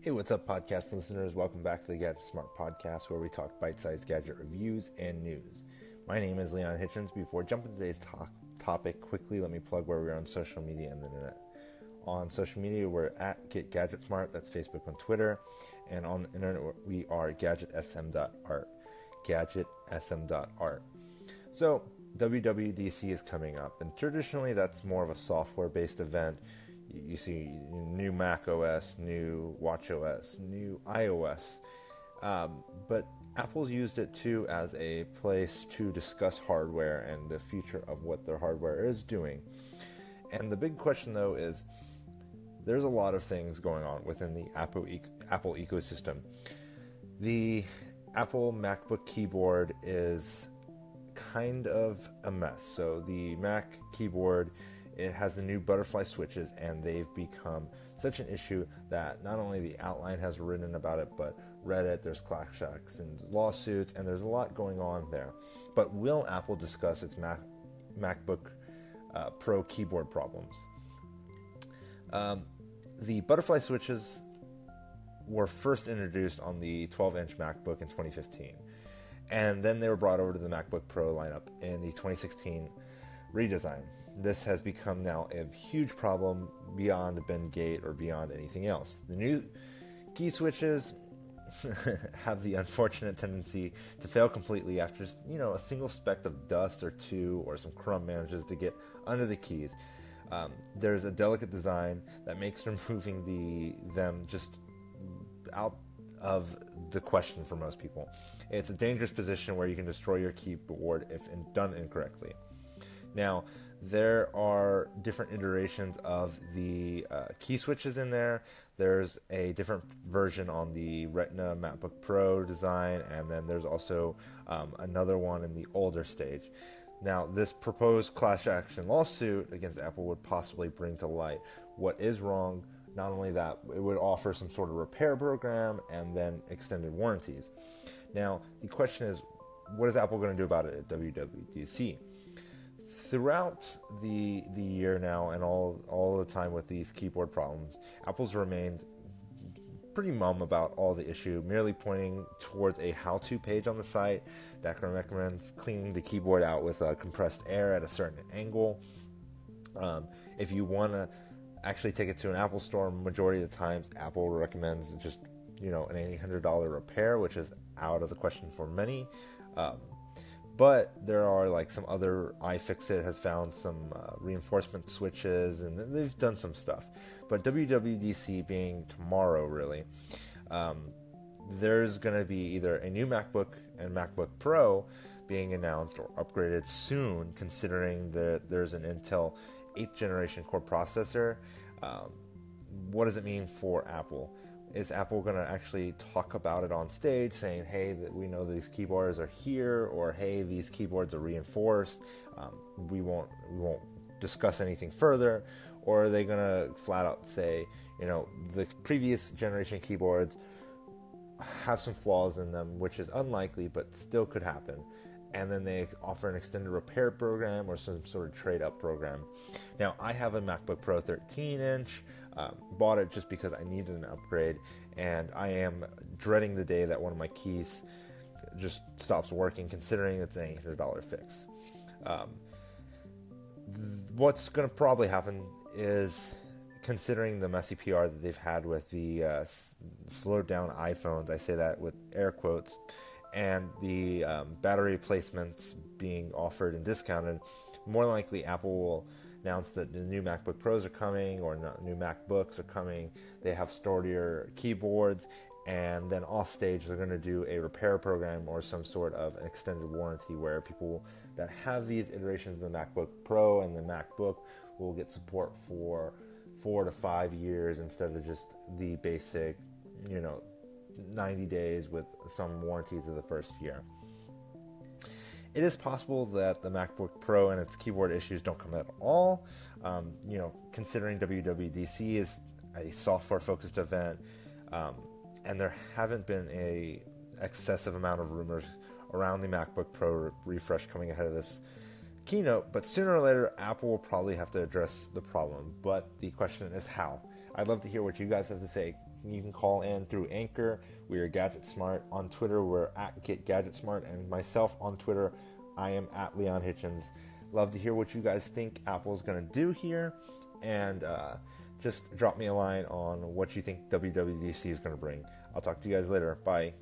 Hey, what's up, podcast listeners? Welcome back to the Gadget Smart Podcast, where we talk bite sized gadget reviews and news. My name is Leon Hitchens. Before jumping to today's talk, topic, quickly let me plug where we are on social media and the internet. On social media, we're at Get Gadget Smart, that's Facebook and Twitter, and on the internet, we are gadgetsm.art. Gadgetsm.art. So, WWDC is coming up, and traditionally, that's more of a software based event you see new Mac OS, new Watch OS, new iOS. Um, but Apple's used it too as a place to discuss hardware and the future of what their hardware is doing. And the big question though is there's a lot of things going on within the Apple, Apple ecosystem. The Apple MacBook keyboard is kind of a mess. So the Mac keyboard it has the new butterfly switches, and they've become such an issue that not only the outline has written about it, but Reddit, there's clash and lawsuits, and there's a lot going on there. But will Apple discuss its Mac, MacBook uh, Pro keyboard problems? Um, the butterfly switches were first introduced on the 12 inch MacBook in 2015. And then they were brought over to the MacBook Pro lineup in the 2016 redesign this has become now a huge problem beyond Bendgate or beyond anything else. The new key switches have the unfortunate tendency to fail completely after you know a single speck of dust or two or some crumb manages to get under the keys. Um, there's a delicate design that makes removing the them just out of the question for most people. It's a dangerous position where you can destroy your keyboard if done incorrectly. Now, there are different iterations of the uh, key switches in there. There's a different version on the Retina MacBook Pro design, and then there's also um, another one in the older stage. Now, this proposed class action lawsuit against Apple would possibly bring to light what is wrong. Not only that, it would offer some sort of repair program and then extended warranties. Now, the question is, what is Apple going to do about it at WWDC? Throughout the the year now and all all the time with these keyboard problems, Apple's remained pretty mum about all the issue, merely pointing towards a how-to page on the site that recommends cleaning the keyboard out with uh, compressed air at a certain angle. Um, if you want to actually take it to an Apple store, majority of the times Apple recommends just you know an $800 repair, which is out of the question for many. Um, but there are like some other iFixit has found some uh, reinforcement switches and they've done some stuff. But WWDC being tomorrow, really, um, there's going to be either a new MacBook and MacBook Pro being announced or upgraded soon, considering that there's an Intel 8th generation core processor. Um, what does it mean for Apple? Is Apple going to actually talk about it on stage, saying, "Hey, we know these keyboards are here," or "Hey, these keyboards are reinforced. Um, we won't we won't discuss anything further," or are they going to flat out say, you know, the previous generation keyboards have some flaws in them, which is unlikely, but still could happen. And then they offer an extended repair program or some sort of trade up program. Now, I have a MacBook Pro 13 inch. Um, bought it just because I needed an upgrade, and I am dreading the day that one of my keys just stops working, considering it's an $800 fix. Um, th- what's going to probably happen is considering the messy PR that they've had with the uh, s- slowed down iPhones, I say that with air quotes, and the um, battery replacements being offered and discounted, more likely Apple will announced that the new MacBook Pros are coming or new MacBooks are coming. They have sturdier keyboards, and then off stage they're going to do a repair program or some sort of an extended warranty where people that have these iterations of the MacBook Pro and the MacBook will get support for four to five years instead of just the basic, you know, 90 days with some warranty to the first year. It is possible that the MacBook Pro and its keyboard issues don't come at all. Um, you know, considering WWDC is a software-focused event, um, and there haven't been a excessive amount of rumors around the MacBook Pro refresh coming ahead of this keynote. But sooner or later, Apple will probably have to address the problem. But the question is how. I'd love to hear what you guys have to say. You can call in through Anchor. We are Gadget Smart. On Twitter, we're at Get Gadget Smart. And myself on Twitter, I am at Leon Hitchens. Love to hear what you guys think Apple's going to do here. And uh, just drop me a line on what you think WWDC is going to bring. I'll talk to you guys later. Bye.